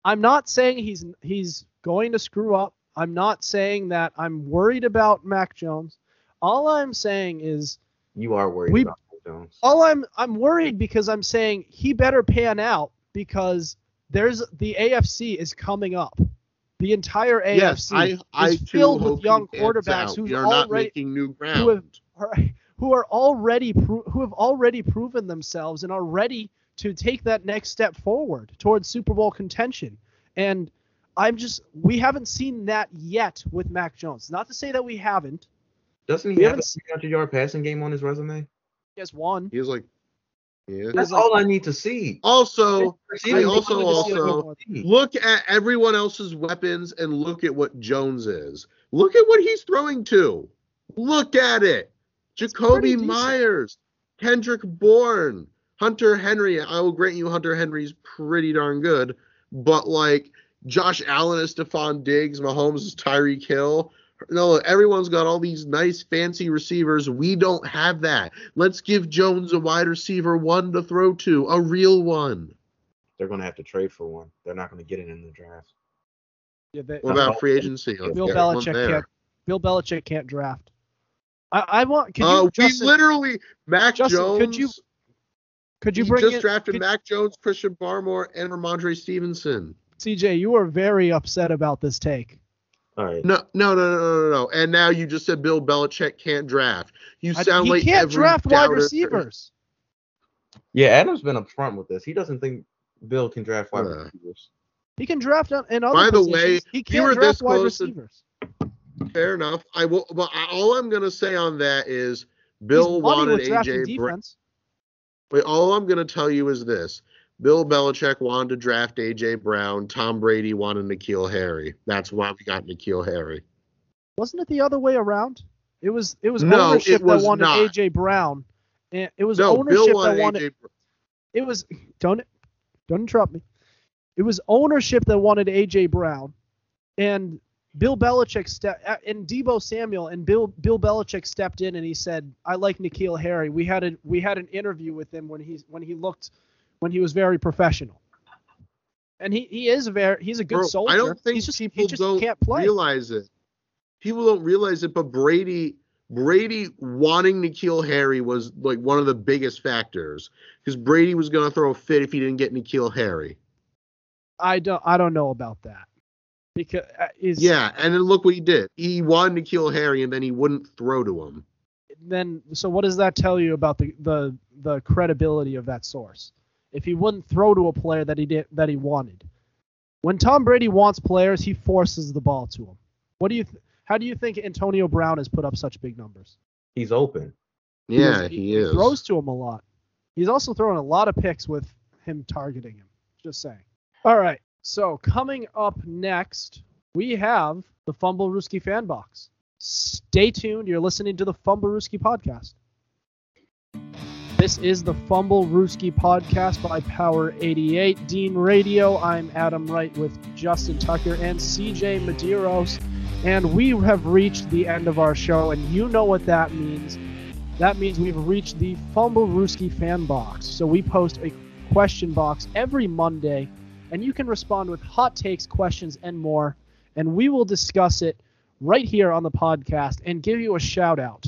I'm not saying he's he's going to screw up. I'm not saying that I'm worried about Mac Jones. All I'm saying is you are worried We- about Mac Jones. all I'm I'm worried because I'm saying he better pan out because there's the AFC is coming up. The entire AFC Yes, I, I is filled with young quarterbacks We are not already- making new who have ground. *laughs* who are already pro- who have already proven themselves and are ready to take that next step forward towards Super Bowl contention. And I'm just we haven't seen that yet with Mac Jones. Not to say that we haven't. Doesn't he have haven't a s- 300 yard passing game on his resume? He has one. He's like, yeah. That's all I need to see. Also, Receiving also- game also- all I need. look at everyone else's weapons and look at what Jones is. Look at what he's throwing to. Look at it. pretty Jacoby decent. Myers, Kendrick Bourne, Hunter Henry. I will grant you Hunter Henry's pretty darn good, but like Josh Allen is Stefon Diggs, Mahomes is Tyreek Hill. No, everyone's got all these nice fancy receivers. We don't have that. Let's give Jones a wide receiver one to throw to, a real one. They're going to have to trade for one. They're not going to get it in the draft. Yeah, they, What about free agency? Let's Bill get one Belichick can't. Bill Belichick can't draft. I, I want. Could Uh, you, we literally Mac Justin, Jones. could you- Could you he bring just in, drafted could- Mac Jones, Christian Barmore, and Rhamondre Stevenson. CJ? You were very upset about this take. All right. No, no, no, no, no, no, no. And now you just said Bill Belichick can't draft. You sound I- sound he like can't every draft wide doubter- receivers. *laughs* Yeah, Adam's been upfront with this. He doesn't think Bill can draft wide Uh. receivers. He can draft on- in other By the positions. way, he can't draft this wide close to- receivers. Fair enough. I will, but I, all I'm gonna say on that is Bill He's wanted with AJ. Brown. defense. Wait, all I'm gonna tell you is this: Bill Belichick wanted to draft AJ Brown. Tom Brady wanted N'Keal Harry. That's why we got N'Keal Harry. Wasn't it the other way around? It was it was No, ownership it was that wanted not. AJ Brown. And it was No, ownership Bill that wanted wanted AJ. Brown. it was don't don't interrupt me. It was ownership that wanted AJ Brown, and Bill Belichick stepped uh, and Deebo Samuel and Bill Bill Belichick stepped in and he said, "I like N'Keal Harry." We had a we had an interview with him when he's when he looked when he was very professional, and he he is a very he's a good Bro, soldier. I don't think he's just, people he just don't can't play. realize it. People don't realize it, but Brady Brady wanting N'Keal Harry was like one of the biggest factors because Brady was gonna throw a fit if he didn't get N'Keal Harry. I don't I don't know about that because uh, is Yeah, and then look what he did. He wanted to kill Harry, and then he wouldn't throw to him. then so what does that tell you about the the the credibility of that source? If he wouldn't throw to a player that he did that he wanted, when Tom Brady wants players, he forces the ball to him. What do you? Th- how do you think Antonio Brown has put up such big numbers? He's open. Yeah, he, is. He throws to him a lot. He's also throwing a lot of picks with him targeting him. Just saying. All right. So coming up next, we have the Fumblerooski fan box. Stay tuned. You're listening to the Fumblerooski podcast. This is the Fumblerooski podcast by Power 88 Dean Radio. I'm Adam Wright with Justin Tucker and CJ Medeiros. And we have reached the end of our show, and you know what that means. That means we've reached the Fumblerooski fan box. So we post a question box every Monday, and you can respond with hot takes, questions, and more. And we will discuss it right here on the podcast and give you a shout out.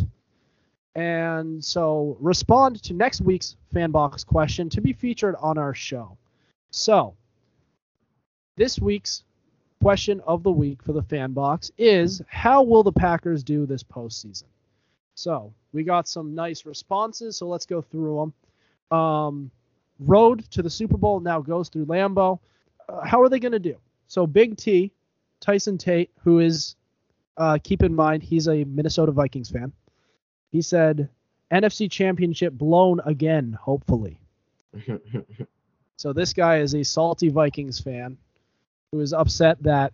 And so respond to next week's fan box question to be featured on our show. So this week's question of the week for the fan box is how will the Packers do this postseason? So we got some nice responses, so let's go through them. Um, road to the Super Bowl now goes through Lambeau. Uh, how are they going to do? So Big T, Tyson Tate, who is, uh, keep in mind, he's a Minnesota Vikings fan. He said, NFC Championship blown again, hopefully. *laughs* So this guy is a salty Vikings fan who is upset that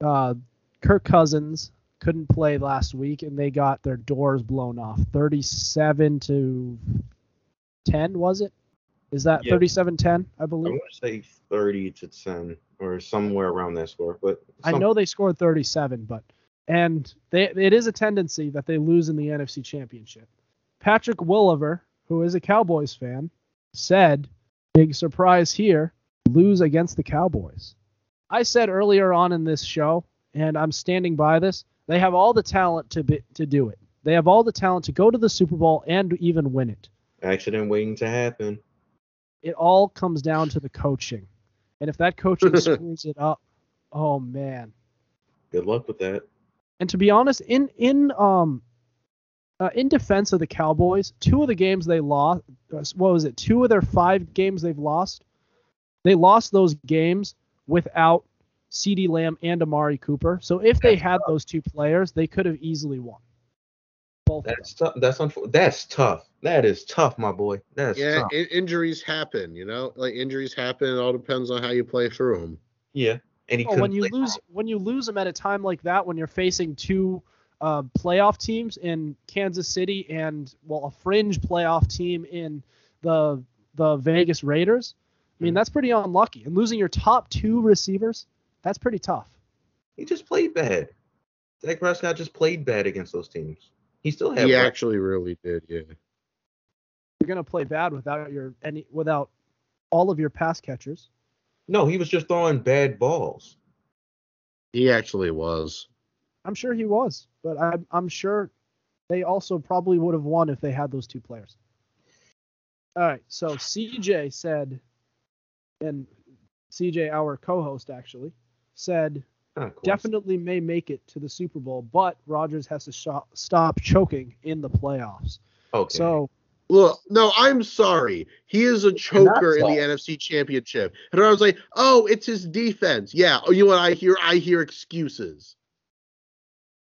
uh, Kirk Cousins couldn't play last week and they got their doors blown off. 37 to 10 was it? Is that Yeah. 37-10, I I believe? want to say 30 to 10 or somewhere around that score, but I know they scored 37, but and they it is a tendency that they lose in the NFC Championship. Patrick Williver, who is a Cowboys fan, said, "Big surprise here, lose against the Cowboys." I said earlier on in this show, and I'm standing by this. They have all the talent to be, to do it. They have all the talent to go to the Super Bowl and even win it. accident waiting to happen. It all comes down to the coaching, and if that coaching *laughs* screws it up, oh man, Good luck with that. And to be honest, in in um uh, in defense of the Cowboys, two of the games they lost, uh, what was it? Two of their five games they've lost, they lost those games without CeeDee Lamb and Amari Cooper. So if they had those two players, they could have easily won. Both. That's tough. That's unfor- That's tough. That is tough, my boy. That's yeah, tough. in- injuries happen. You know, like injuries happen. It all depends on how you play through them. yeah, and he Oh, when you play lose when you lose them at a time like that, when you're facing two uh, playoff teams in Kansas City and well a fringe playoff team in the the Vegas Raiders, I mean Mhm. that's pretty unlucky. And losing your top two receivers, that's pretty tough. He just played bad. Dak Prescott just played bad against those teams. He still had. He rep- actually really did. Yeah. You're gonna play bad without your any without all of your pass catchers. No, he was just throwing bad balls. He actually was. I'm sure he was, but I'm I'm sure they also probably would have won if they had those two players. All right. So CJ said, and CJ, our co-host, actually said Of definitely may make it to the Super Bowl, but Rodgers has to sho- stop choking in the playoffs. Okay. So Look, no, I'm sorry. He is a choker in the. NFC Championship. And I was like, oh, it's his defense. Yeah. Oh, you know what I hear? I hear excuses.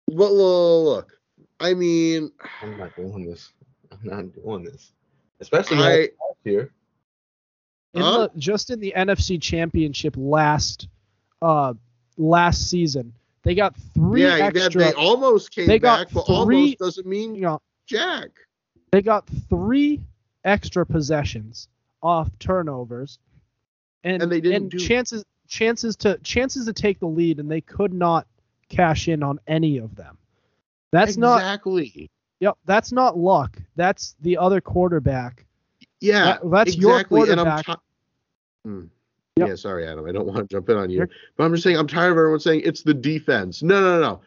But look, look, I mean, I'm not doing this. I'm not doing this. Especially I last year. in Huh? the, just in the NFC Championship last uh last season, they got three yeah, extra. they almost came they got back, but three- almost doesn't mean you know, jack. they got three extra possessions off turnovers, and And they didn't and do- chances chances to chances to take the lead, and they could not cash in on any of them. That's not exactly. yep. That's not luck. That's the other quarterback. Yeah, That- that's your exactly. And I'm quarterback. ti- Hmm. Yep. Yeah, sorry, Adam. I don't want to jump in on you, but I'm just saying I'm tired of everyone saying it's the defense. No, no, no, no.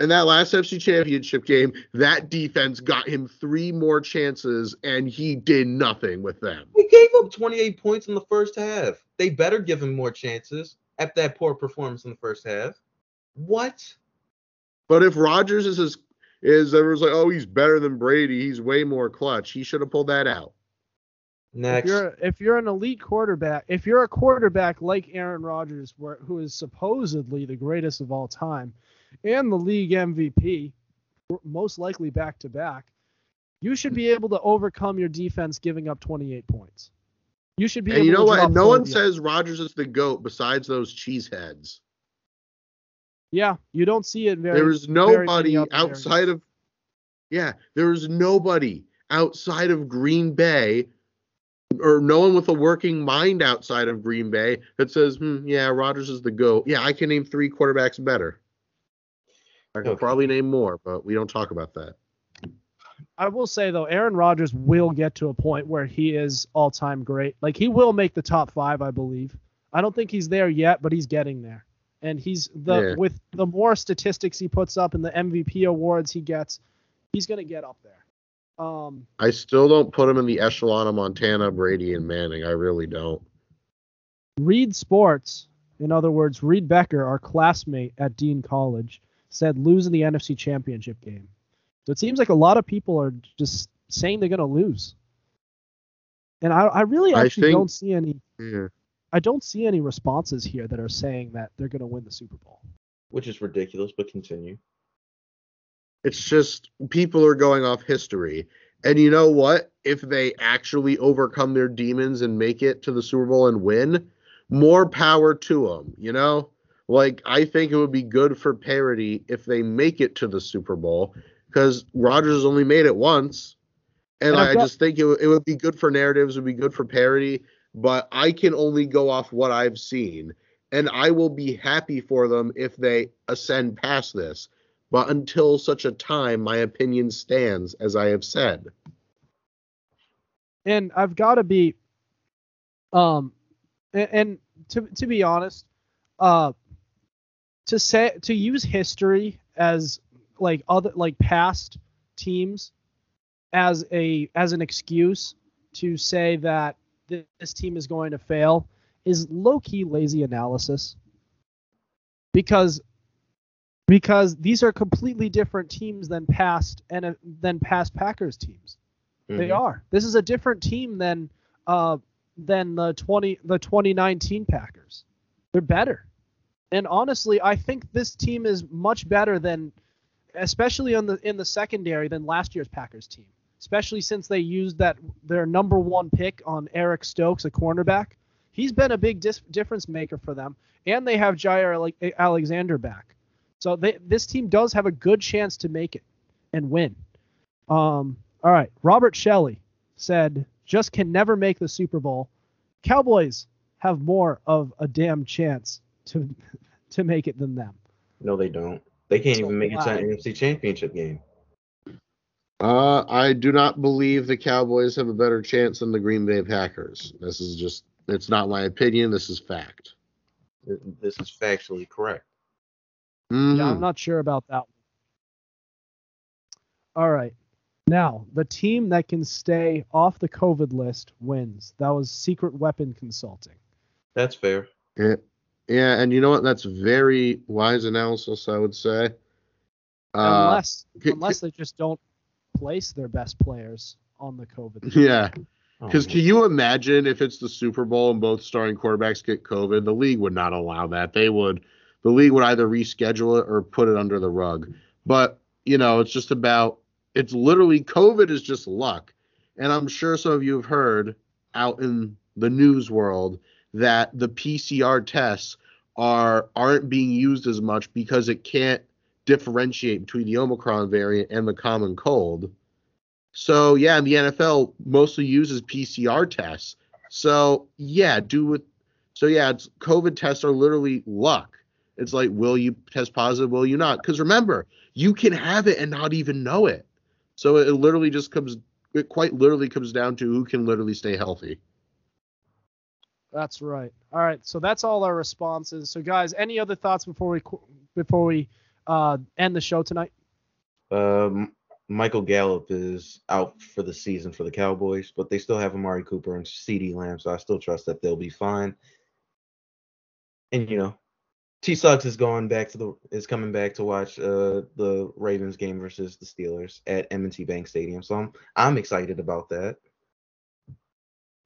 In that last FC Championship game, that defense got him three more chances, and he did nothing with them. They gave up 28 points in the first half. They better give him more chances after that poor performance in the first half. What? But if Rodgers is his, is everyone's like, oh, he's better than Brady. He's way more clutch. He should have pulled that out. If you're if you're an elite quarterback, if you're a quarterback like Aaron Rodgers, where, who is supposedly the greatest of all time, and the league MVP, most likely back to back, you should be able to overcome your defense giving up 28 points. You should be And able you know to what? no one says Rodgers is the goat besides those cheeseheads. Yeah, you don't see it very. There was very many nobody outside areas. of yeah, there is nobody outside of Green Bay or no one with a working mind outside of Green Bay that says, hmm, yeah, Rodgers is the GOAT. Yeah, I can name three quarterbacks better. I can Okay. probably name more, but we don't talk about that. I will say though, Aaron Rodgers will get to a point where he is all-time great. Like he will make the top five, I believe. I don't think he's there yet, but he's getting there. And he's the Yeah. with the more statistics he puts up and the MVP awards he gets, he's gonna get up there. Um, I still don't put him in the echelon of Montana, Brady, and Manning. I really don't. Reed Sports, in other words, Reed Becker, our classmate at Dean College, said lose in the NFC Championship game. So it seems like a lot of people are just saying they're gonna lose. And I, I really I actually think- don't see any Yeah. I don't see any responses here that are saying that they're going to win the Super Bowl. Which is ridiculous, but continue. It's just people are going off history. And you know what? If they actually overcome their demons and make it to the Super Bowl and win, more power to them, you know? Like, I think it would be good for parity if they make it to the Super Bowl because Rodgers has only made it once. And, And I've I just think it, would- it would be good for narratives, it would be good for parity. But I can only go off what I've seen. And I will be happy for them if they ascend past this. But until such a time, my opinion stands, as I have said. And I've got to be, um, and, and to to be honest, uh, to say to use history as like other like past teams as a as an excuse to say that thi- this team is going to fail is low key lazy analysis because because these are completely different teams than past and than past Packers teams. They Mhm. are. This is a different team than uh than the 20 the 2019 Packers. They're better. And honestly, I think this team is much better than especially on the in the secondary than last year's Packers team. Especially since they used that their number 1 pick on Eric Stokes, a cornerback. He's been a big dis- difference maker for them and they have Jaire Ale- Alexander back. So they, this team does have a good chance to make it and win. Um, all right. Robert Shelley said, just can never make the Super Bowl. Cowboys have more of a damn chance to *laughs* to make it than them. No, they don't. They can't So even make it to why? an NFC championship game. Uh, I do not believe the Cowboys have a better chance than the Green Bay Packers. This is just, it's not my opinion. This is fact. This is factually correct. Mhm. Yeah, I'm not sure about that one. All right. Now, the team that can stay off the COVID list wins. That was Secret Weapon Consulting. That's fair. Yeah, yeah, and you know what? That's very wise analysis, I would say. Uh, unless c- unless they just don't place their best players on the COVID. list. yeah, Oh, because can you imagine if it's the Super Bowl and both starting quarterbacks get COVID? The league would not allow that. They would, the league would either reschedule it or put it under the rug. But you know, it's just about. It's literally COVID is just luck, and I'm sure some of you have heard out in the news world that the PCR tests are aren't being used as much because it can't differentiate between the Omicron variant and the common cold. So yeah, and the NFL mostly uses PCR tests. So yeah, do it. So yeah, it's COVID tests are literally luck. It's like, will you test positive? Will you not? Because remember, you can have it and not even know it. So it literally just comes. It quite literally comes down to who can literally stay healthy. That's right. All right, so that's all our responses. So guys, any other thoughts before we before we uh, end the show tonight? Um, Michael Gallup is out for the season for the Cowboys, but they still have Amari Cooper and CeeDee Lamb, so I still trust that they'll be fine. And you know, T. Suggs is going back to the is coming back to watch uh the Ravens game versus the Steelers at M&T Bank Stadium, so I'm I'm excited about that.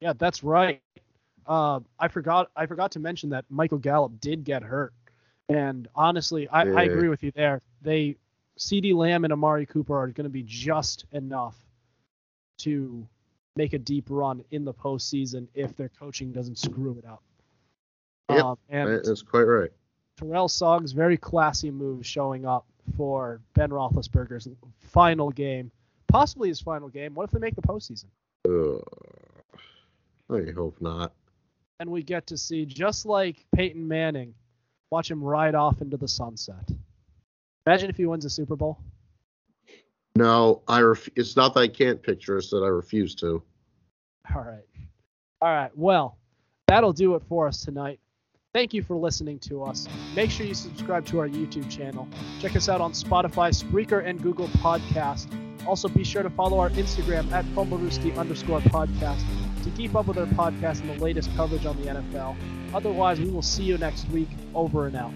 Yeah, that's right. Uh, I forgot I forgot to mention that Michael Gallup did get hurt, and honestly, I, I agree with you there. They CeeDee Lamb and Amari Cooper are going to be just enough to make a deep run in the postseason if their coaching doesn't screw it up. Yep, Um, and That's quite right. Terrell Suggs, very classy move showing up for Ben Roethlisberger's final game, possibly his final game. What if they make the postseason? Ugh. I hope not. And we get to see, just like Peyton Manning, watch him ride off into the sunset. Imagine if he wins a Super Bowl. No, I ref- it's not that I can't picture, it's that I refuse to. All right. All right. Well, that'll do it for us tonight. Thank you for listening to us. Make sure you subscribe to our YouTube channel. Check us out on Spotify, Spreaker, and Google Podcast. Also, be sure to follow our Instagram at Fumblerooski underscore podcast to keep up with our podcast and the latest coverage on the NFL. Otherwise, we will see you next week. Over and out.